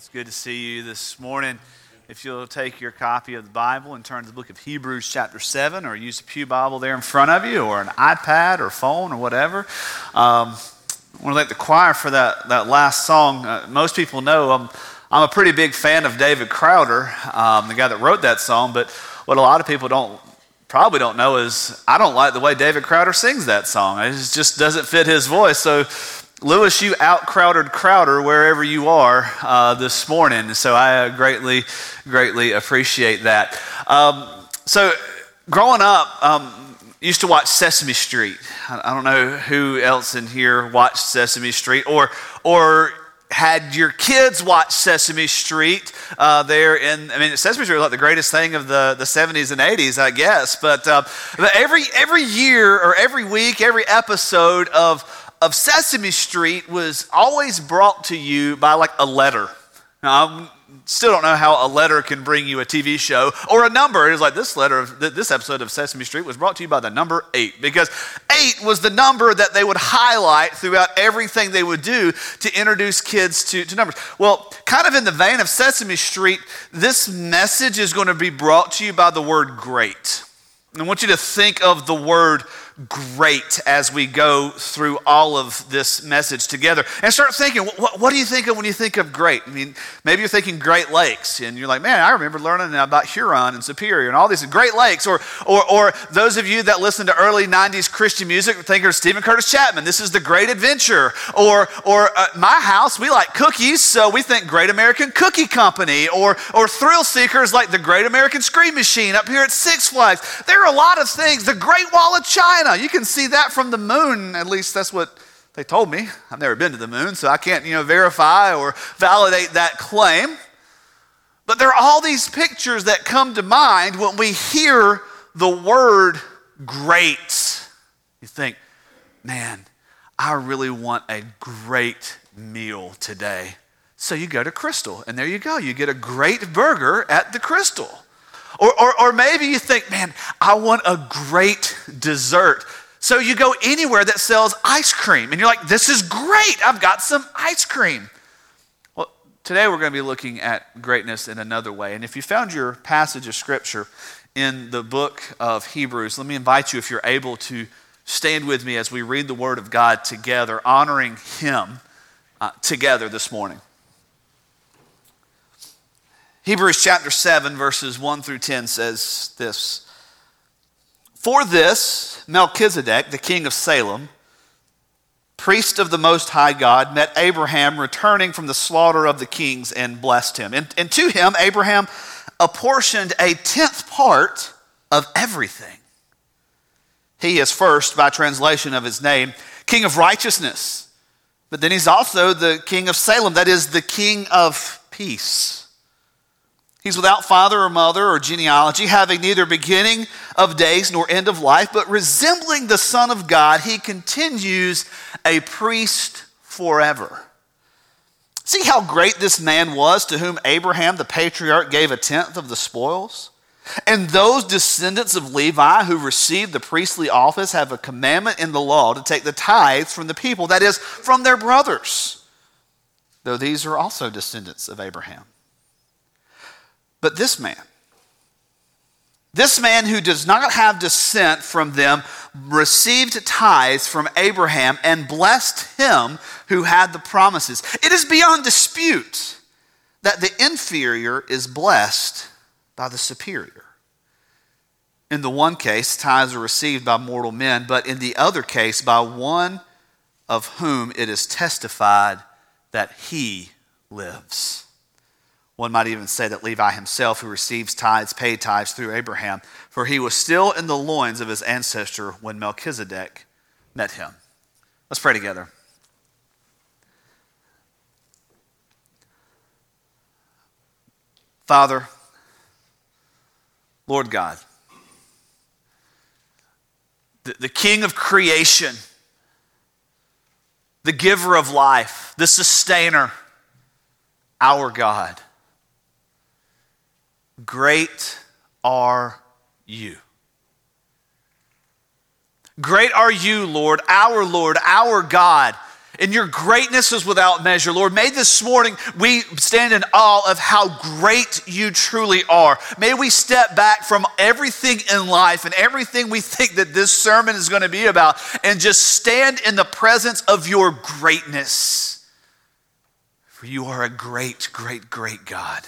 It's good to see you this morning. If you'll take your copy of the Bible and turn to the book of Hebrews, chapter 7, or use a Pew Bible there in front of you, or an iPad or phone or whatever. Um, I want to thank the choir for that, that last song. Uh, most people know I'm, I'm a pretty big fan of David Crowder, um, the guy that wrote that song, but what a lot of people don't probably don't know is I don't like the way David Crowder sings that song. It just doesn't fit his voice. So Lewis, you outcrowded Crowder wherever you are uh, this morning. So I greatly, greatly appreciate that. Um, so growing up, um, used to watch Sesame Street. I don't know who else in here watched Sesame Street or or had your kids watch Sesame Street uh, there in, I mean, Sesame Street was like the greatest thing of the, the 70s and 80s, I guess. But, uh, but every, every year or every week, every episode of, of Sesame Street was always brought to you by like a letter. Now, I still don't know how a letter can bring you a TV show or a number. It was like this letter, this episode of Sesame Street was brought to you by the number eight because eight was the number that they would highlight throughout everything they would do to introduce kids to, to numbers. Well, kind of in the vein of Sesame Street, this message is going to be brought to you by the word great. I want you to think of the word great as we go through all of this message together. And start thinking what, what, do you think of when you think of great? I mean maybe you're thinking great lakes and you're like man i remember learning about huron and superior and all these great lakes. Or, or, or those of you that listen to early 90s christian music think of steven curtis chapman this is the great adventure. Or, or uh, my house we like cookies so we think great american cookie company. Or, or thrill seekers like the great american scream machine up here at six flags. There are a lot of things the great wall of china you can see that from the moon. At least that's what they told me. I've never been to the moon, so I can't, you know, verify or validate that claim. But there are all these pictures that come to mind when we hear the word great. You think, man, I really want a great meal today. So you go to Krystal, and there you go. You get a great burger at the Krystal. Or, or, or maybe you think, man, I want a great dessert. So you go anywhere that sells ice cream, and you're like, this is great. I've got some ice cream. Well, today we're going to be looking at greatness in another way. And if you found your passage of scripture in the book of Hebrews, let me invite you, if you're able, to stand with me as we read the word of God together, honoring Him uh, together this morning. Hebrews chapter 7, verses 1 through 10 says this For this, Melchizedek, the king of Salem, priest of the Most High God, met Abraham returning from the slaughter of the kings and blessed him. And, and to him, Abraham apportioned a tenth part of everything. He is first, by translation of his name, king of righteousness. But then he's also the king of Salem, that is, the king of peace. He's without father or mother or genealogy, having neither beginning of days nor end of life, but resembling the Son of God, he continues a priest forever. See how great this man was to whom Abraham the patriarch gave a tenth of the spoils? And those descendants of Levi who received the priestly office have a commandment in the law to take the tithes from the people, that is, from their brothers, though these are also descendants of Abraham. But this man, this man who does not have descent from them received tithes from Abraham and blessed him who had the promises. It is beyond dispute that the inferior is blessed by the superior. In the one case, tithes are received by mortal men, but in the other case, by one of whom it is testified that he lives. One might even say that Levi himself, who receives tithes, paid tithes through Abraham, for he was still in the loins of his ancestor when Melchizedek met him. Let's pray together. Father, Lord God, the, the King of creation, the giver of life, the sustainer, our God. Great are you. Great are you, Lord, our Lord, our God. and your greatness is without measure. Lord, may this morning we stand in awe of how great you truly are. May we step back from everything in life and everything we think that this sermon is going to be about and just stand in the presence of your greatness. For you are a great, great, great God.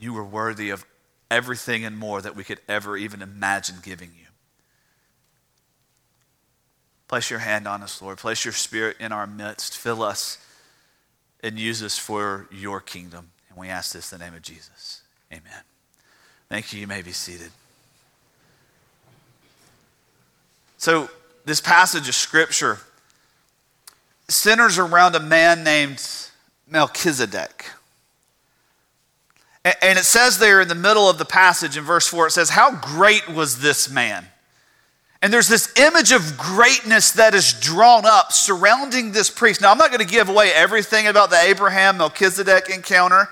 You were worthy of everything and more that we could ever even imagine giving you. Place your hand on us, Lord. Place your spirit in our midst. Fill us and use us for your kingdom. And we ask this in the name of Jesus. Amen. Thank you. You may be seated. So, this passage of scripture centers around a man named Melchizedek. And it says there in the middle of the passage in verse 4, it says, How great was this man? And there's this image of greatness that is drawn up surrounding this priest. Now, I'm not going to give away everything about the Abraham Melchizedek encounter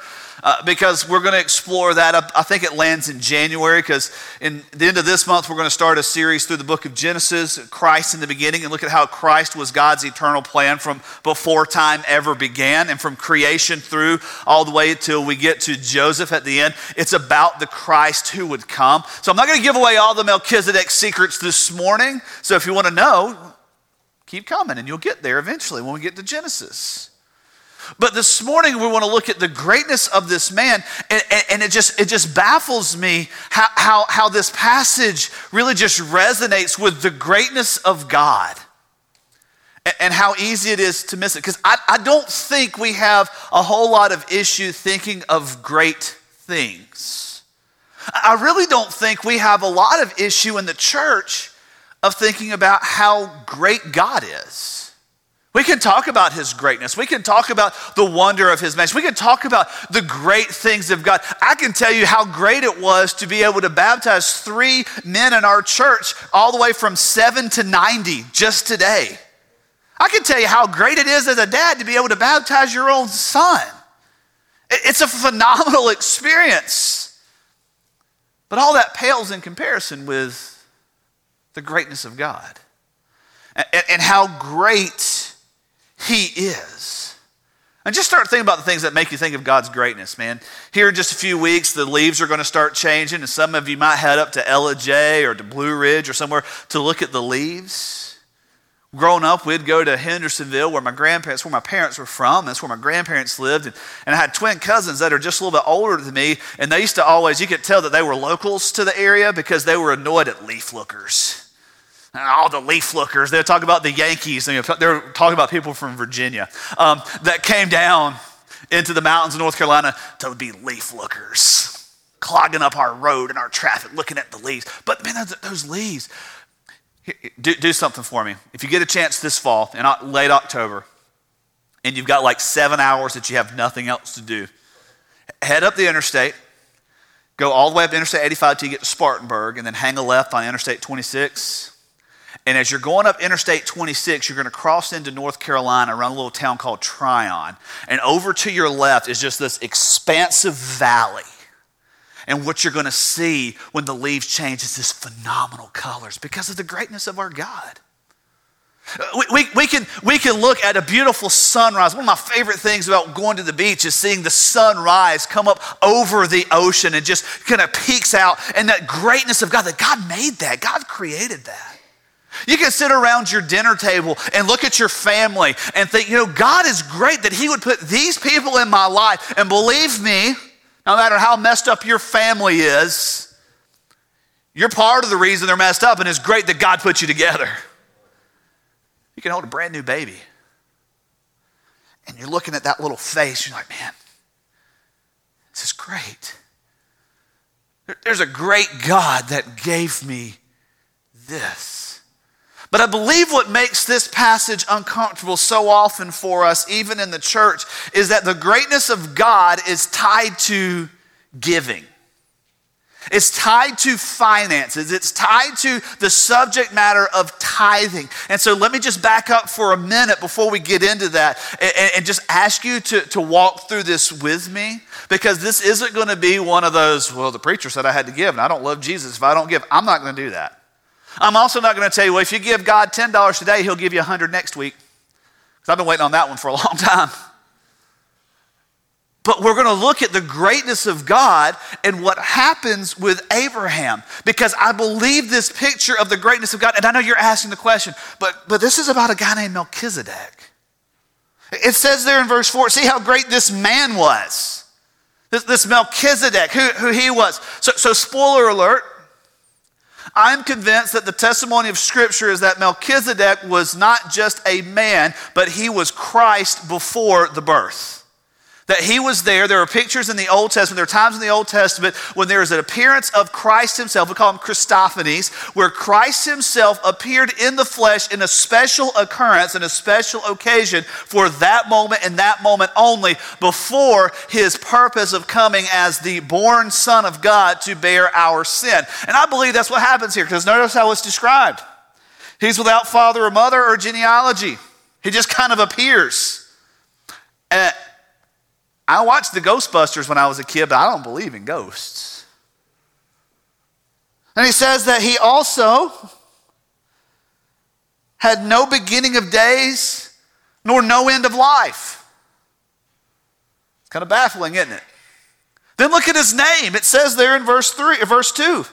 uh, because we're going to explore that. I, I think it lands in January because in the end of this month, we're going to start a series through the book of Genesis, Christ in the beginning, and look at how Christ was God's eternal plan from before time ever began and from creation through all the way till we get to Joseph at the end. It's about the Christ who would come. So I'm not going to give away all the Melchizedek secrets this morning. So if you want to know, keep coming and you'll get there eventually when we get to Genesis. But this morning we want to look at the greatness of this man, and, and, it just it just baffles me how, how, how this passage really just resonates with the greatness of God and, and how easy it is to miss it. Because I, I don't think we have a whole lot of issue thinking of great things. I really don't think we have a lot of issue in the church of thinking about how great God is. We can talk about his greatness. We can talk about the wonder of his message. We can talk about the great things of God. I can tell you how great it was to be able to baptize three men in our church, all the way from seven to 90 just today. I can tell you how great it is as a dad to be able to baptize your own son. It's a phenomenal experience. But all that pales in comparison with the greatness of God and how great he is. And just start thinking about the things that make you think of God's greatness, man. Here in just a few weeks, the leaves are going to start changing, and some of you might head up to Ellijay or to Blue Ridge or somewhere to look at the leaves. Growing up, we'd go to Hendersonville, where my grandparents, where my parents were from. That's where my grandparents lived. And, and I had twin cousins that are just a little bit older than me, and they used to always, you could tell that they were locals to the area because they were annoyed at leaf lookers all the leaf lookers. They're talking about the Yankees. They're talking about people from Virginia um, that came down into the mountains of North Carolina to be leaf lookers, clogging up our road and our traffic, looking at the leaves. But man, those, those leaves. Do, do something for me. If you get a chance this fall, in late October, and you've got like seven hours that you have nothing else to do, head up the interstate, go all the way up Interstate 85 till you get to Spartanburg, and then hang a left on Interstate 26 and as you're going up Interstate 26, you're going to cross into North Carolina around a little town called Tryon. And over to your left is just this expansive valley. And what you're going to see when the leaves change is this phenomenal colors because of the greatness of our God. We, we, we, can, we can look at a beautiful sunrise. One of my favorite things about going to the beach is seeing the sunrise come up over the ocean and just kind of peeks out. And that greatness of God, that God made that, God created that. You can sit around your dinner table and look at your family and think, you know, God is great that He would put these people in my life. And believe me, no matter how messed up your family is, you're part of the reason they're messed up, and it's great that God put you together. You can hold a brand new baby, and you're looking at that little face, you're like, man, this is great. There's a great God that gave me this. But I believe what makes this passage uncomfortable so often for us, even in the church, is that the greatness of God is tied to giving. It's tied to finances. It's tied to the subject matter of tithing. And so let me just back up for a minute before we get into that and, and just ask you to, to walk through this with me because this isn't going to be one of those, well, the preacher said I had to give and I don't love Jesus if I don't give. I'm not going to do that. I'm also not going to tell you, well, if you give God $10 today, he'll give you 100 next week. Because I've been waiting on that one for a long time. But we're going to look at the greatness of God and what happens with Abraham because I believe this picture of the greatness of God. And I know you're asking the question, but, but this is about a guy named Melchizedek. It says there in verse 4 see how great this man was. This, this Melchizedek, who, who he was. So, so, spoiler alert, I'm convinced that the testimony of Scripture is that Melchizedek was not just a man, but he was Christ before the birth that he was there. There are pictures in the Old Testament. There are times in the Old Testament when there is an appearance of Christ himself. We call him Christophanies, where Christ himself appeared in the flesh in a special occurrence, in a special occasion for that moment and that moment only before his purpose of coming as the born Son of God to bear our sin. And I believe that's what happens here because notice how it's described. He's without father or mother or genealogy. He just kind of appears. I watched the Ghostbusters when I was a kid, but I don't believe in ghosts. And he says that he also had no beginning of days nor no end of life. It's kind of baffling, isn't it? Then look at his name. It says there in verse 3 verse 2.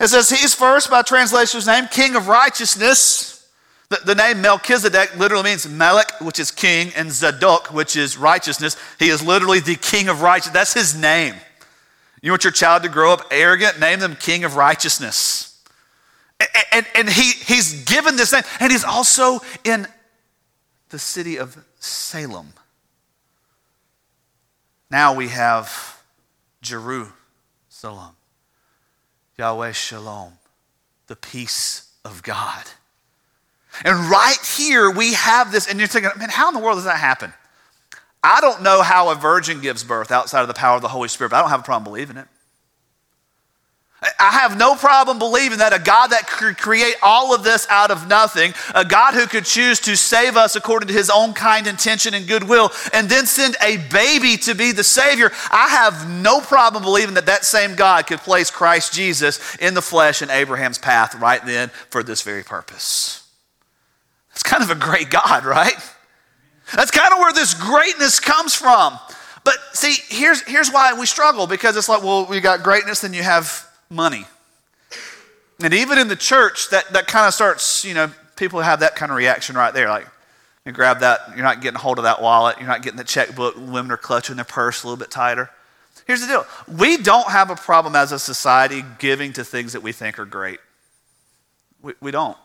It says he's first by translation's name, King of Righteousness. The, the, name Melchizedek literally means Melech, which is king, and Zadok, which is righteousness. He is literally the king of righteousness. That's his name. You want your child to grow up arrogant? Name them king of righteousness. And, and, and he, he's given this name, and he's also in the city of Salem. Now we have Jerusalem, Yahweh Shalom, the peace of God. And right here, we have this, and you're thinking, man, how in the world does that happen? I don't know how a virgin gives birth outside of the power of the Holy Spirit, but I don't have a problem believing it. I have no problem believing that a God that could create all of this out of nothing, a God who could choose to save us according to his own kind intention and goodwill, and then send a baby to be the Savior, I have no problem believing that that same God could place Christ Jesus in the flesh in Abraham's path right then for this very purpose. It's kind of a great God, right? That's kind of where this greatness comes from. But see, here's, here's why we struggle because it's like, well, we got greatness, then you have money. And even in the church, that, that kind of starts, you know, people have that kind of reaction right there. Like, you grab that, you're not getting a hold of that wallet, you're not getting the checkbook, women are clutching their purse a little bit tighter. Here's the deal we don't have a problem as a society giving to things that we think are great. We, we don't.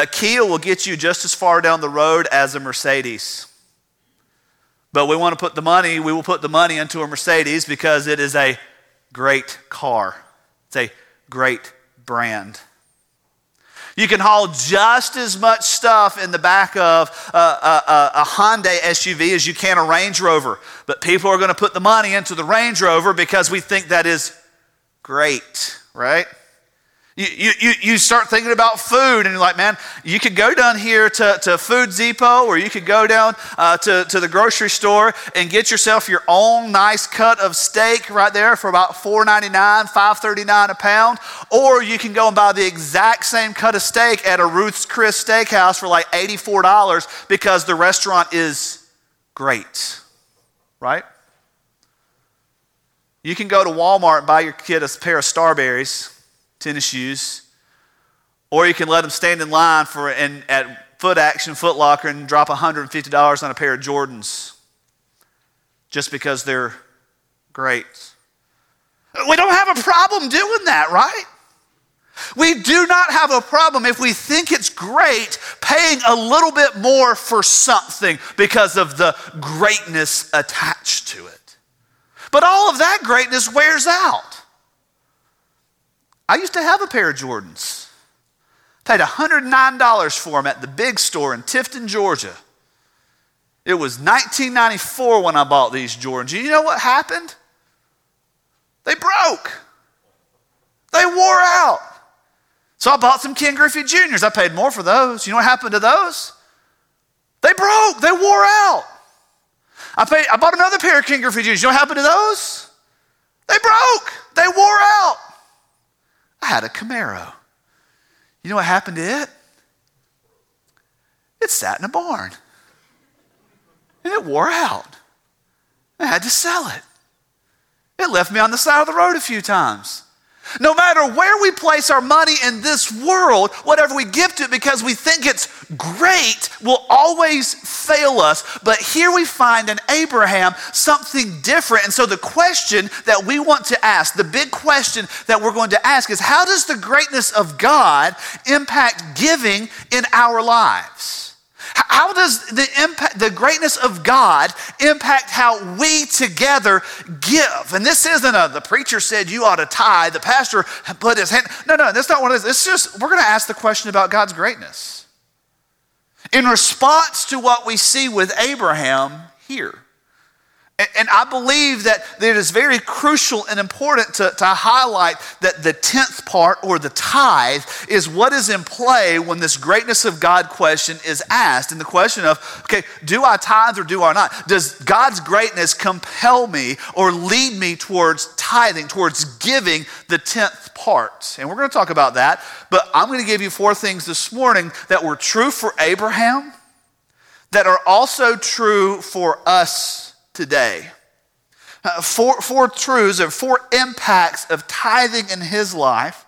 A Kia will get you just as far down the road as a Mercedes. But we want to put the money, we will put the money into a Mercedes because it is a great car. It's a great brand. You can haul just as much stuff in the back of a, a, a, Hyundai SUV as you can a Range Rover. But people are going to put the money into the Range Rover because we think that is great, right? You, you, you start thinking about food, and you're like, man, you could go down here to, to Food Depot, or you could go down uh, to, to the grocery store and get yourself your own nice cut of steak right there for about $4.99, $5.39 a pound. Or you can go and buy the exact same cut of steak at a Ruth's Chris Steakhouse for like $84 because the restaurant is great, right? You can go to Walmart and buy your kid a pair of Starburys tennis shoes, or you can let them stand in line for and at Foot Action, Foot Locker, and drop $150 on a pair of Jordans just because they're great. We don't have a problem doing that, right? We do not have a problem if we think it's great paying a little bit more for something because of the greatness attached to it. But all of that greatness wears out. I used to have a pair of Jordans. Paid $109 for them at the big store in Tifton, Georgia. It was 1994 when I bought these Jordans. You know what happened? They broke. They wore out. So I bought some Ken Griffey Juniors. I paid more for those. You know what happened to those? They broke. They wore out. I, paid, I bought another pair of Ken Griffey Juniors. You know what happened to those? They broke. They wore out. I had a Camaro. You know what happened to it? It sat in a barn. And it wore out. I had to sell it. It left me on the side of the road a few times. No matter where we place our money in this world, whatever we give to it because we think it's great will always fail us. But here we find in Abraham something different. And so the question that we want to ask, the big question that we're going to ask is how does the greatness of God impact giving in our lives? How does the impact, the greatness of God impact how we together give? And this isn't a, the preacher said you ought to tie, the pastor put his hand. No, no, that's not one of is. It's just, we're going to ask the question about God's greatness. In response to what we see with Abraham here. And I believe that it is very crucial and important to, to highlight that the tenth part or the tithe is what is in play when this greatness of God question is asked. And the question of, okay, do I tithe or do I not? Does God's greatness compel me or lead me towards tithing, towards giving the tenth part? And we're going to talk about that. But I'm going to give you four things this morning that were true for Abraham, that are also true for us today. Uh, four, four truths or four impacts of tithing in his life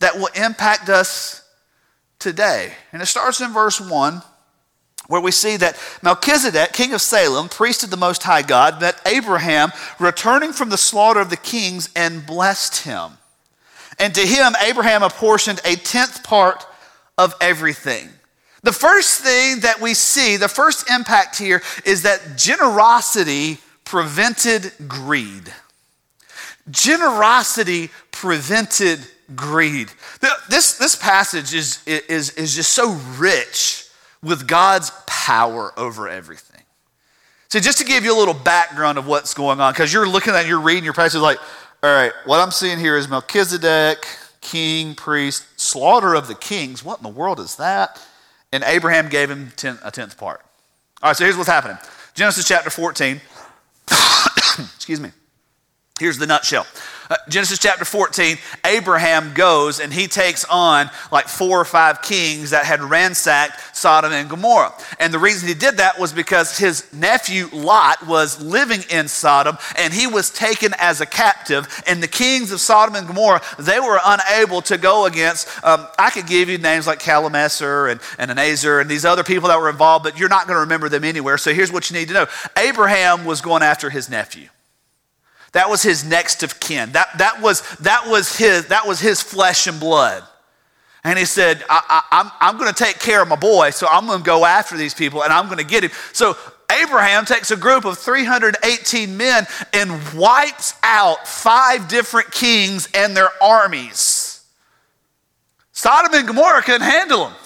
that will impact us today. And it starts in verse 1, where we see that Melchizedek, king of Salem, priest of the Most High God, met Abraham returning from the slaughter of the kings and blessed him. And to him, Abraham apportioned a tenth part of everything. The first thing that we see, the first impact here, is that generosity prevented greed. Generosity prevented greed. This, this passage is, is, is just so rich with God's power over everything. So, just to give you a little background of what's going on, because you're looking at, you're reading your passage like, all right, what I'm seeing here is Melchizedek, king, priest, slaughter of the kings. What in the world is that? And Abraham gave him ten, a tenth part. All right, so here's what's happening Genesis chapter 14. Excuse me. Here's the nutshell. Uh, Genesis chapter 14, Abraham goes and he takes on like four or five kings that had ransacked Sodom and Gomorrah. And the reason he did that was because his nephew Lot was living in Sodom and he was taken as a captive. And the kings of Sodom and Gomorrah, they were unable to go against. Um, I could give you names like Calamesser and, and Anazar and these other people that were involved, but you're not going to remember them anywhere. So here's what you need to know Abraham was going after his nephew. That was his next of kin. That, that, was, that, was, his, that was his flesh and blood. And he said, I, am I'm, I'm going to take care of my boy, so I'm going to go after these people and I'm going to get him. So Abraham takes a group of 318 men and wipes out five different kings and their armies. Sodom and Gomorrah couldn't handle them.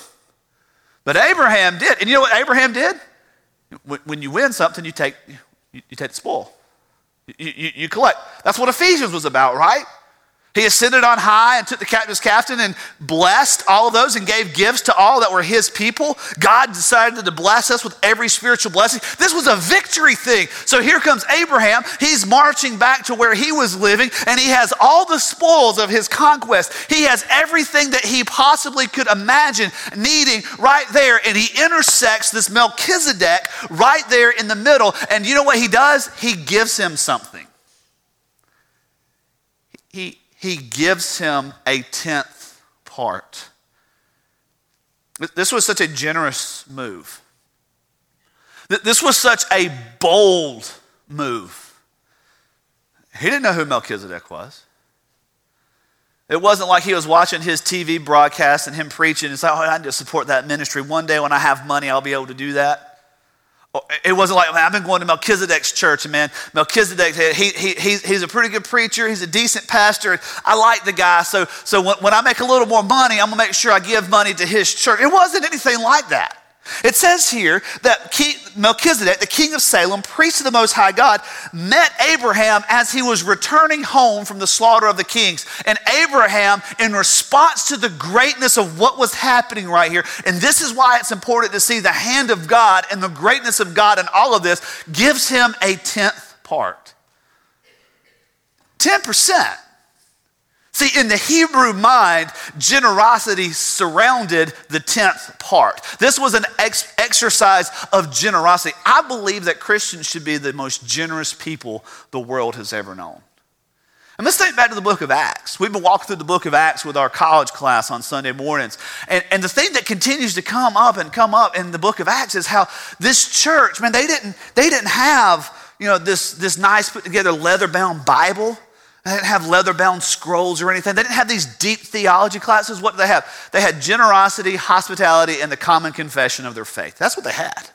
But Abraham did. And you know what Abraham did? When you win something, you take, you take the spoil. You, you, you, collect. That's what Ephesians was about, right? He ascended on high and took the captives captain and blessed all of those and gave gifts to all that were his people. God decided to bless us with every spiritual blessing. This was a victory thing. So here comes Abraham. He's marching back to where he was living and he has all the spoils of his conquest. He has everything that he possibly could imagine needing right there. And he intersects this Melchizedek right there in the middle. And you know what he does? He gives him something. He, he gives him a tenth part. This was such a generous move. This was such a bold move. He didn't know who Melchizedek was. It wasn't like he was watching his TV broadcast and him preaching and saying, Oh, I need to support that ministry. One day when I have money, I'll be able to do that. It wasn't like, I've been going to Melchizedek's church, man, Melchizedek, he, he, he's, he's a pretty good preacher. He's a decent pastor. I like the guy. So, so when, when I make a little more money, I'm going to make sure I give money to his church. It wasn't anything like that. It says here that Melchizedek, the king of Salem, priest of the Most High God, met Abraham as he was returning home from the slaughter of the kings. And Abraham, in response to the greatness of what was happening right here, and this is why it's important to see the hand of God and the greatness of God in all of this, gives him a tenth part. 10%. See, in the Hebrew mind, generosity surrounded the tenth part. This was an ex- exercise of generosity. I believe that Christians should be the most generous people the world has ever known. And let's think back to the book of Acts. We've been walking through the book of Acts with our college class on Sunday mornings. And, and the thing that continues to come up and come up in the book of Acts is how this church, man, they didn't, they didn't have, you know, this, this nice put together leather bound Bible. They didn't have leather bound scrolls or anything. They didn't have these deep theology classes. What did they have? They had generosity, hospitality, and the common confession of their faith. That's what they had.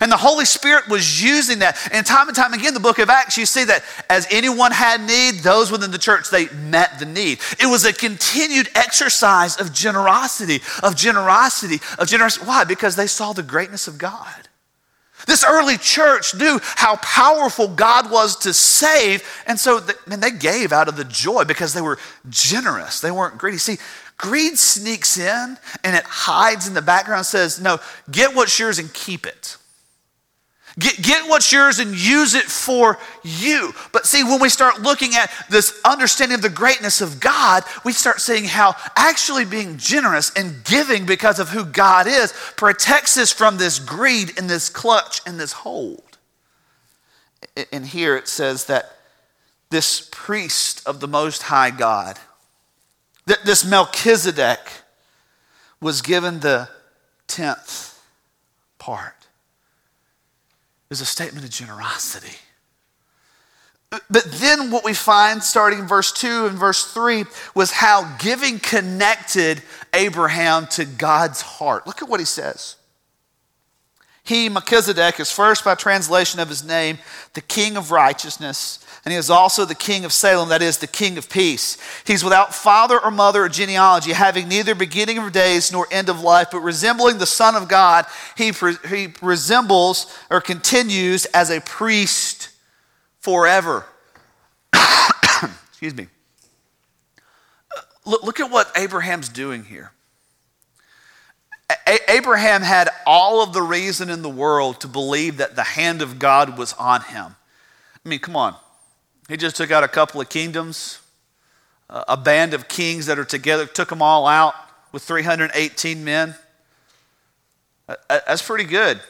And the Holy Spirit was using that. And time and time again, the book of Acts, you see that as anyone had need, those within the church, they met the need. It was a continued exercise of generosity, of generosity, of generosity. Why? Because they saw the greatness of God. This early church knew how powerful God was to save. And so, they, man, they gave out of the joy because they were generous. They weren't greedy. See, greed sneaks in and it hides in the background, says, no, get what's yours and keep it. Get, get what's yours and use it for you. But see, when we start looking at this understanding of the greatness of God, we start seeing how actually being generous and giving because of who God is protects us from this greed and this clutch and this hold. And here it says that this priest of the Most High God, that this Melchizedek, was given the tenth part is a statement of generosity. But then what we find starting in verse 2 and verse 3 was how giving connected Abraham to God's heart. Look at what he says. He, Melchizedek, is first by translation of his name, the king of righteousness and he is also the king of Salem, that is, the king of peace. He's without father or mother or genealogy, having neither beginning of days nor end of life, but resembling the Son of God, he, he resembles or continues as a priest forever. Excuse me. Look, look at what Abraham's doing here. A- Abraham had all of the reason in the world to believe that the hand of God was on him. I mean, come on. He just took out a couple of kingdoms, uh, a band of kings that are together, took them all out with 318 men. That's pretty good.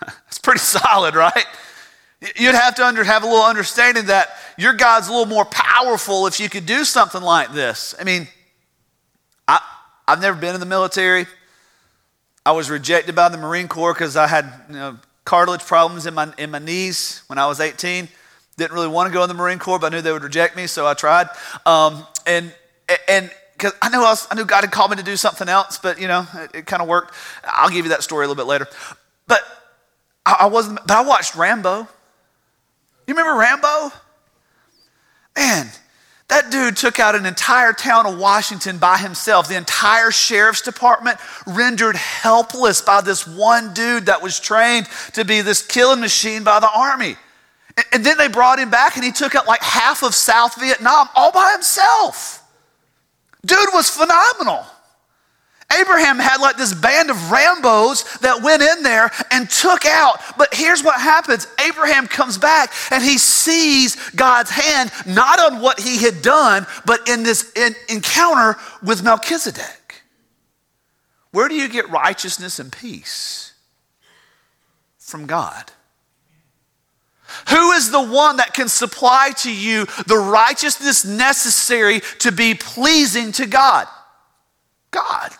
That's pretty solid, right? You'd have to under, have a little understanding that your God's a little more powerful if you could do something like this. I mean, I, I've never been in the military. I was rejected by the Marine Corps because I had you know, cartilage problems in my, in my knees when I was 18. Didn't really want to go in the Marine Corps, but I knew they would reject me, so I tried. Um, and and because I knew I, was, I knew God had called me to do something else, but you know it, it kind of worked. I'll give you that story a little bit later. But I, I wasn't. But I watched Rambo. You remember Rambo? Man, that dude took out an entire town of Washington by himself. The entire sheriff's department rendered helpless by this one dude that was trained to be this killing machine by the army. And then they brought him back and he took out like half of South Vietnam all by himself. Dude was phenomenal. Abraham had like this band of Rambos that went in there and took out. But here's what happens Abraham comes back and he sees God's hand not on what he had done, but in this in, encounter with Melchizedek. Where do you get righteousness and peace? From God. Who is the one that can supply to you the righteousness necessary to be pleasing to God? God.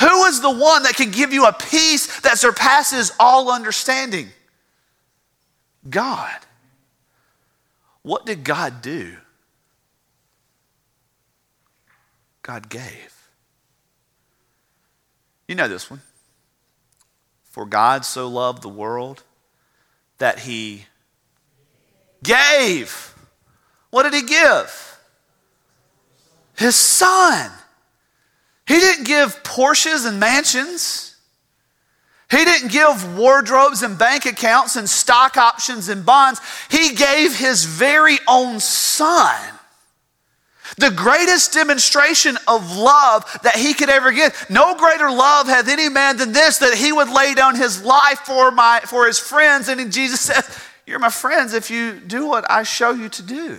Who is the one that can give you a peace that surpasses all understanding? God. What did God do? God gave. You know this one. For God so loved the world that he gave. What did he give? His son. He didn't give Porsches and mansions. He didn't give wardrobes and bank accounts and stock options and bonds. He gave his very own son. The greatest demonstration of love that he could ever give. No greater love hath any man than this, that he would lay down his life for, my, for his friends. And Jesus says, You're my friends if you do what I show you to do.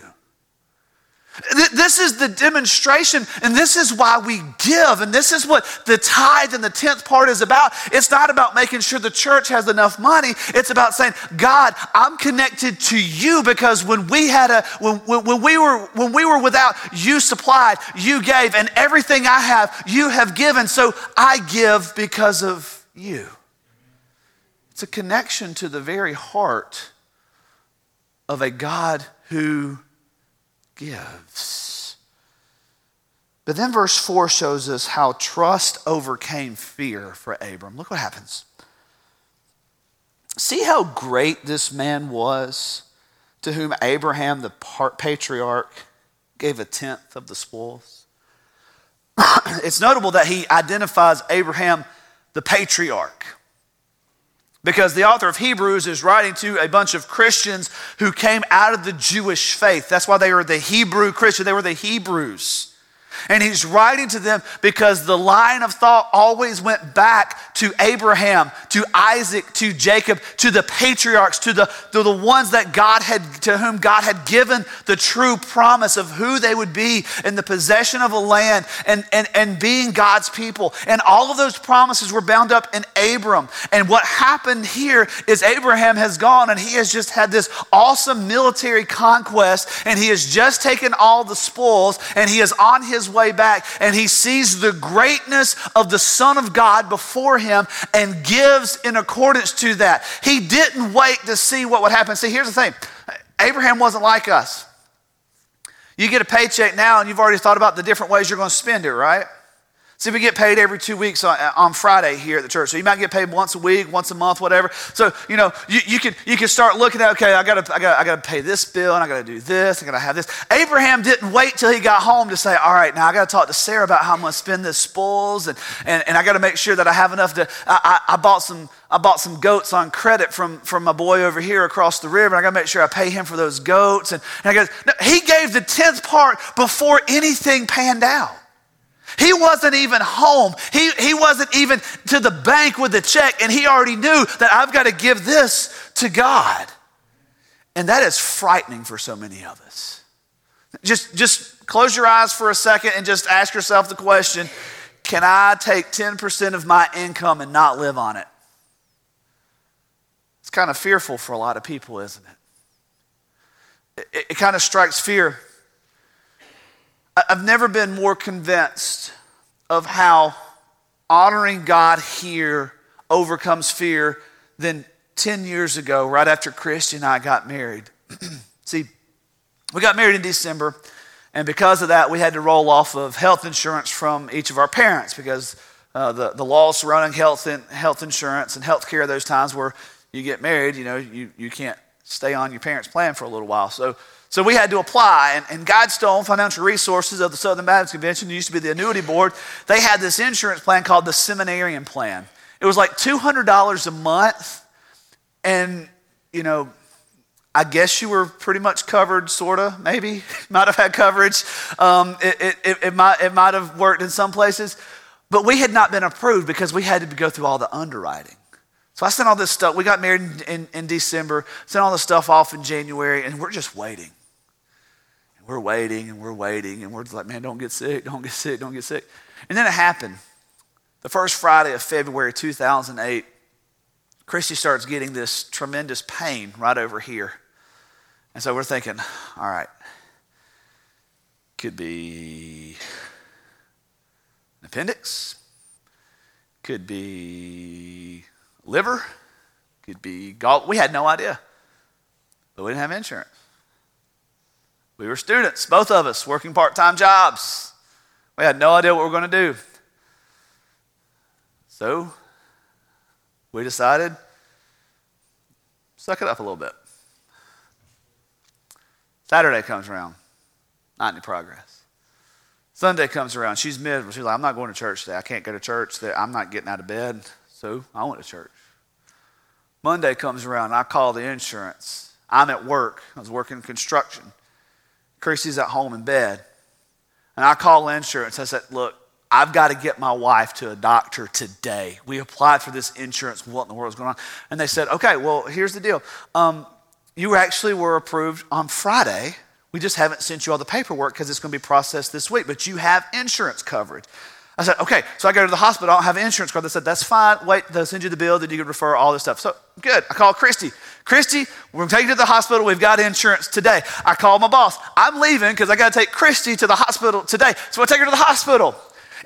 This is the demonstration, and this is why we give, and this is what the tithe and the tenth part is about. It's not about making sure the church has enough money. It's about saying, God, I'm connected to you because when we had a when, when, when we were when we were without, you supplied, you gave, and everything I have, you have given. So I give because of you. It's a connection to the very heart of a God who gives. But then verse 4 shows us how trust overcame fear for Abram. Look what happens. See how great this man was to whom Abraham, the patriarch, gave a tenth of the spoils. it's notable that he identifies Abraham, the patriarch. Because the author of Hebrews is writing to a bunch of Christians who came out of the Jewish faith. That's why they were the Hebrew Christian. They were the Hebrews. And he's writing to them because the line of thought always went back to Abraham, to Isaac, to Jacob, to the patriarchs, to the, to the ones that God had, to whom God had given the true promise of who they would be in the possession of a land and, and, and being God's people. And all of those promises were bound up in Abram. And what happened here is Abraham has gone and he has just had this awesome military conquest and he has just taken all the spoils and he is on his way back and he sees the greatness of the Son of God before him and gives in accordance to that. He didn't wait to see what would happen. See, here's the thing Abraham wasn't like us. You get a paycheck now and you've already thought about the different ways you're going to spend it, right? See, we get paid every two weeks on, uh, on, Friday here at the church. So you might get paid once a week, once a month, whatever. So, you know, you, you, can, you can start looking at, okay, I gotta, I, gotta, I gotta pay this bill and I gotta do this, I gotta have this. Abraham didn't wait till he got home to say, all right, now I gotta talk to Sarah about how I'm gonna spend this spoils and, and, and I gotta make sure that I have enough to, I, I, I bought some, I bought some goats on credit from, from my boy over here across the river, and I got to make sure I pay him for those goats. And, and I goes, no, he gave the tenth part before anything panned out. He wasn't even home. He, he wasn't even to the bank with the check, and he already knew that I've got to give this to God. And that is frightening for so many of us. Just, just close your eyes for a second and just ask yourself the question can I take 10% of my income and not live on it? It's kind of fearful for a lot of people, isn't it? It, it kind of strikes fear I've never been more convinced of how honoring God here overcomes fear than 10 years ago, right after Christy and I got married. See, we got married in December, and because of that, we had to roll off of health insurance from each of our parents because uh, the, the laws surrounding health, health insurance and health care, those times where you get married, you know, you, you can't stay on your parents' plan for a little while. So so we had to apply, and, and Guidestone Financial Resources of the Southern Baptist Convention, used to be the annuity board, they had this insurance plan called the Seminarian Plan. It was like $200 a month, and, you know, I guess you were pretty much covered, sort of, maybe. might have had coverage. Um, it, it, it, might, it might have worked in some places. But we had not been approved because we had to go through all the underwriting. So I sent all this stuff. We got married in, in, in December, sent all the stuff off in January, and we're just waiting we're waiting and we're waiting and we're like, man, don't get sick, don't get sick, don't get sick. And then it happened. The first Friday of February 2008, Christy starts getting this tremendous pain right over here. And so we're thinking, all right, could be an appendix, could be liver, could be gall. We had no idea, but we didn't have insurance. We were students, both of us, working part time jobs. We had no idea what we were going to do. So we decided, suck it up a little bit. Saturday comes around, not any progress. Sunday comes around, she's miserable. She's like, I'm not going to church today. I can't go to church. Today. I'm not getting out of bed. So I went to church. Monday comes around, I call the insurance. I'm at work. I was working construction. Christy's at home in bed. And I call insurance. I said, Look, I've got to get my wife to a doctor today. We applied for this insurance. What in the world is going on? And they said, Okay, well, here's the deal. Um, you actually were approved on Friday. We just haven't sent you all the paperwork because it's going to be processed this week, but you have insurance coverage. I said, okay. So I go to the hospital. I don't have an insurance card. They said, that's fine. Wait, they'll send you the bill. Then you can refer all this stuff. So good. I call Christy. Christy, we're going to take you to the hospital. We've got insurance today. I call my boss. I'm leaving because I got to take Christy to the hospital today. So I take her to the hospital.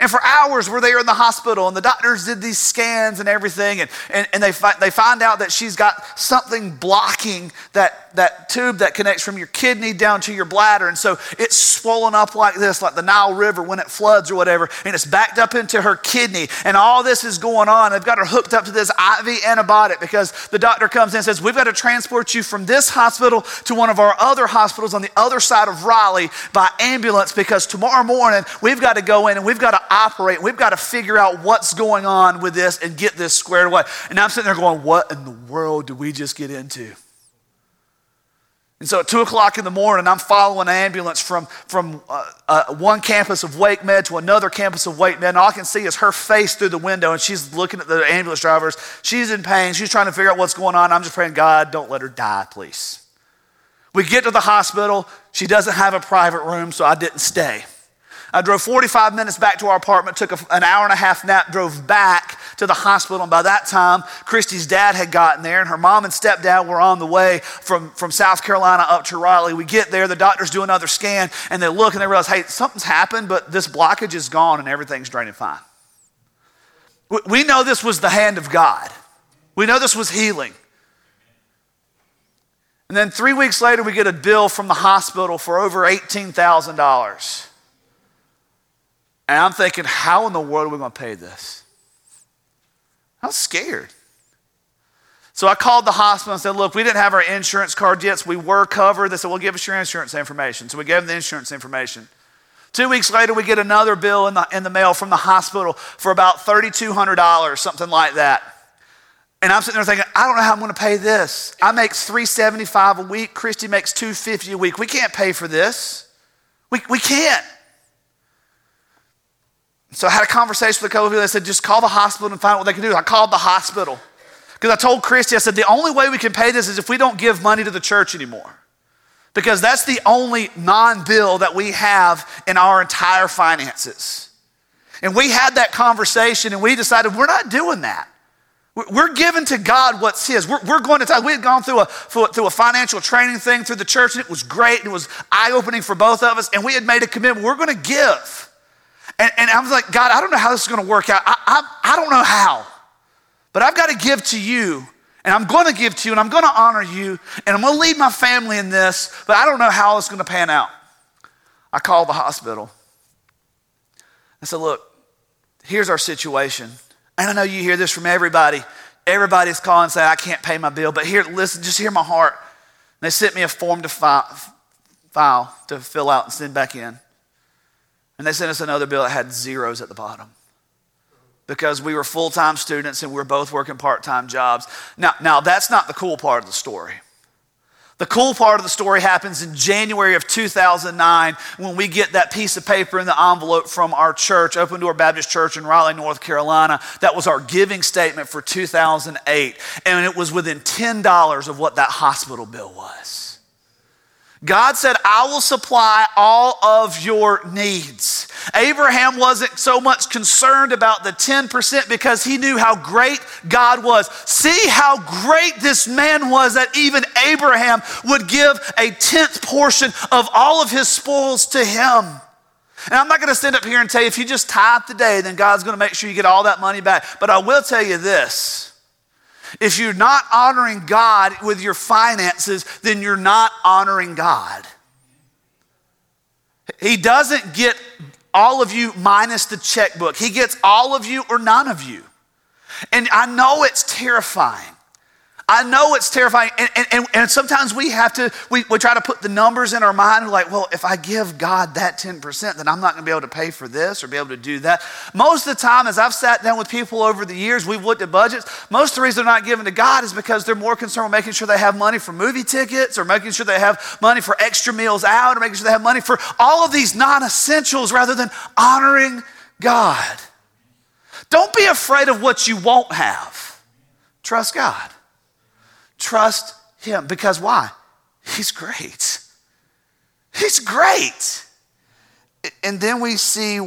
And for hours, we're there in the hospital, and the doctors did these scans and everything, and, and, and they, fi- they find out that she's got something blocking that, that tube that connects from your kidney down to your bladder. And so it's swollen up like this, like the Nile River when it floods or whatever, and it's backed up into her kidney. And all this is going on. They've got her hooked up to this IV antibiotic because the doctor comes in and says, We've got to transport you from this hospital to one of our other hospitals on the other side of Raleigh by ambulance because tomorrow morning we've got to go in and we've got to operate. We've got to figure out what's going on with this and get this squared away. And I'm sitting there going, what in the world did we just get into? And so at 2 o'clock in the morning, I'm following an ambulance from, from uh, uh, one campus of Wake Med to another campus of Wake Med. And all I can see is her face through the window, and she's looking at the ambulance drivers. She's in pain. She's trying to figure out what's going on. I'm just praying, God, don't let her die, please. We get to the hospital. She doesn't have a private room, so I didn't stay. I drove 45 minutes back to our apartment, took a, an hour and a half nap, drove back to the hospital. And by that time, Christy's dad had gotten there, and her mom and stepdad were on the way from, from South Carolina up to Raleigh. We get there, the doctors do another scan, and they look and they realize, hey, something's happened, but this blockage is gone and everything's draining fine. We know this was the hand of God. We know this was healing. And then three weeks later, we get a bill from the hospital for over $18,000. And I'm thinking, how in the world are we going to pay this? I was scared. So I called the hospital and said, Look, we didn't have our insurance card yet, so we were covered. They said, Well, give us your insurance information. So we gave them the insurance information. Two weeks later, we get another bill in the, in the mail from the hospital for about $3,200, something like that. And I'm sitting there thinking, I don't know how I'm going to pay this. I make 375 a week. Christy makes 250 a week. We can't pay for this. We, we can't. So I had a conversation with a couple of people. They said, just call the hospital and find out what they can do. I called the hospital because I told Christy, I said, the only way we can pay this is if we don't give money to the church anymore. Because that's the only non bill that we have in our entire finances. And we had that conversation and we decided we're not doing that. We're giving to God what's His. We're, we're going to, we had gone through a, through a financial training thing through the church, and it was great. And it was eye opening for both of us. And we had made a commitment we're going to give. And, and I was like, God, I don't know how this is going to work out. I, I, I don't know how. But I've got to give to you. And I'm going to give to you. And I'm going to honor you. And I'm going to lead my family in this. But I don't know how it's going to pan out. I called the hospital. I said, Look, here's our situation. And I know you hear this from everybody. Everybody's calling saying, I can't pay my bill. But here, listen, just hear my heart. And they sent me a form to file to fill out and send back in. And they sent us another bill that had zeros at the bottom because we were full time students and we were both working part time jobs. Now, now, that's not the cool part of the story. The cool part of the story happens in January of 2009 when we get that piece of paper in the envelope from our church, Open Door Baptist Church in Raleigh, North Carolina. That was our giving statement for 2008. And it was within $10 of what that hospital bill was. God said, I will supply all of your needs. Abraham wasn't so much concerned about the 10% because he knew how great God was. See how great this man was that even Abraham would give a tenth portion of all of his spoils to him. And I'm not going to stand up here and tell you if you just tithe today, then God's going to make sure you get all that money back. But I will tell you this if you're not honoring God with your finances, then you're not honoring God. He doesn't get all of you minus the checkbook, He gets all of you or none of you. And I know it's terrifying. I know it's terrifying. And, and, and, sometimes we have to, we, we try to put the numbers in our mind. Like, well, if I give God that 10%, then I'm not going to be able to pay for this or be able to do that. Most of the time, as I've sat down with people over the years, we've looked at budgets. Most of the reason they're not giving to God is because they're more concerned with making sure they have money for movie tickets or making sure they have money for extra meals out or making sure they have money for all of these non essentials rather than honoring God. Don't be afraid of what you won't have. Trust God. Trust Him. Because why? He's great. He's great. And then we see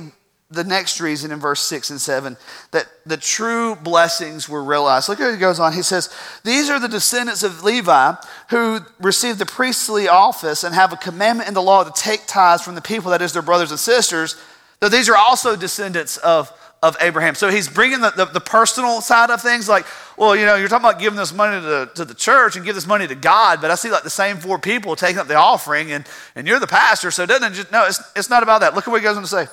the next reason in verse 6 and 7 that the true blessings were realized. Look how he goes on. He says, These are the descendants of Levi who received the priestly office and have a commandment in the law to take tithes from the people, that is, their brothers and sisters, though these are also descendants of, of Abraham. So he's bringing the, the, the personal side of things like, well, you know, you're talking about giving this money to the, to the church and give this money to God, but I see like the same four people taking up the offering and, and you're the pastor, so it doesn't just, no, it's, it's not about that. Look at what he goes on to say.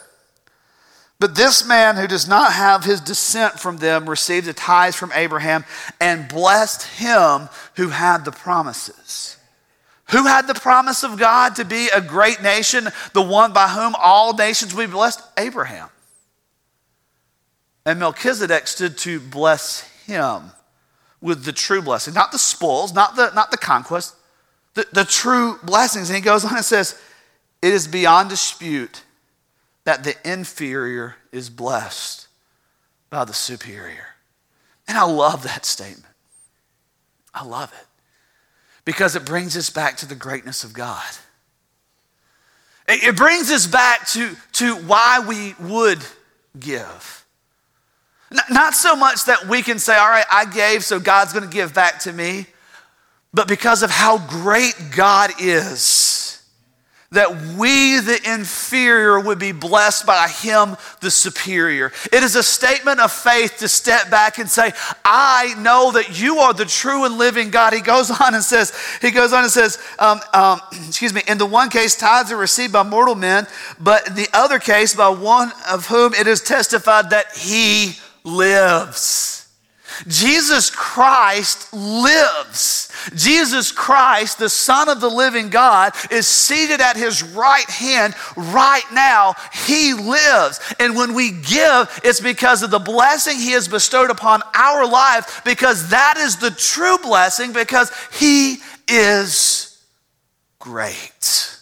But this man who does not have his descent from them received the tithes from Abraham and blessed him who had the promises. Who had the promise of God to be a great nation, the one by whom all nations will be blessed? Abraham. And Melchizedek stood to bless him with the true blessing, not the spoils, not the, not the conquest, the, the true blessings. And he goes on and says, It is beyond dispute that the inferior is blessed by the superior. And I love that statement. I love it because it brings us back to the greatness of God. It brings us back to, to why we would give. Not so much that we can say, all right, I gave, so God's going to give back to me, but because of how great God is that we, the inferior, would be blessed by him, the superior. It is a statement of faith to step back and say, I know that you are the true and living God. He goes on and says, he goes on and says, um, um, excuse me, in the one case, tithes are received by mortal men, but in the other case, by one of whom it is testified that he lives. Jesus Christ lives. Jesus Christ, the Son of the living God, is seated at his right hand right now. He lives. And when we give, it's because of the blessing he has bestowed upon our life, because that is the true blessing, because he is great.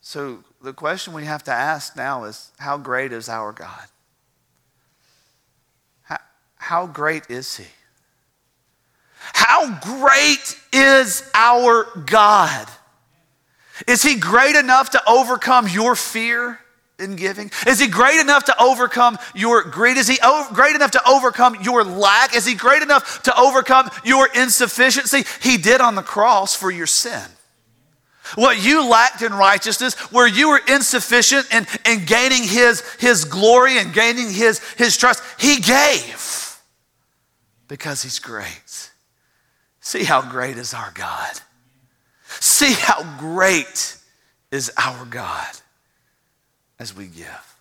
So the question we have to ask now is how great is our God? How great is He? How great is our God? Is He great enough to overcome your fear in giving? Is He great enough to overcome your greed? Is He great enough to overcome your lack? Is He great enough to overcome your insufficiency? He did on the cross for your sin. What you lacked in righteousness, where you were insufficient in, in gaining his, his glory and gaining his, his trust, He gave because He's great. See how great is our God. See how great is our God as we give.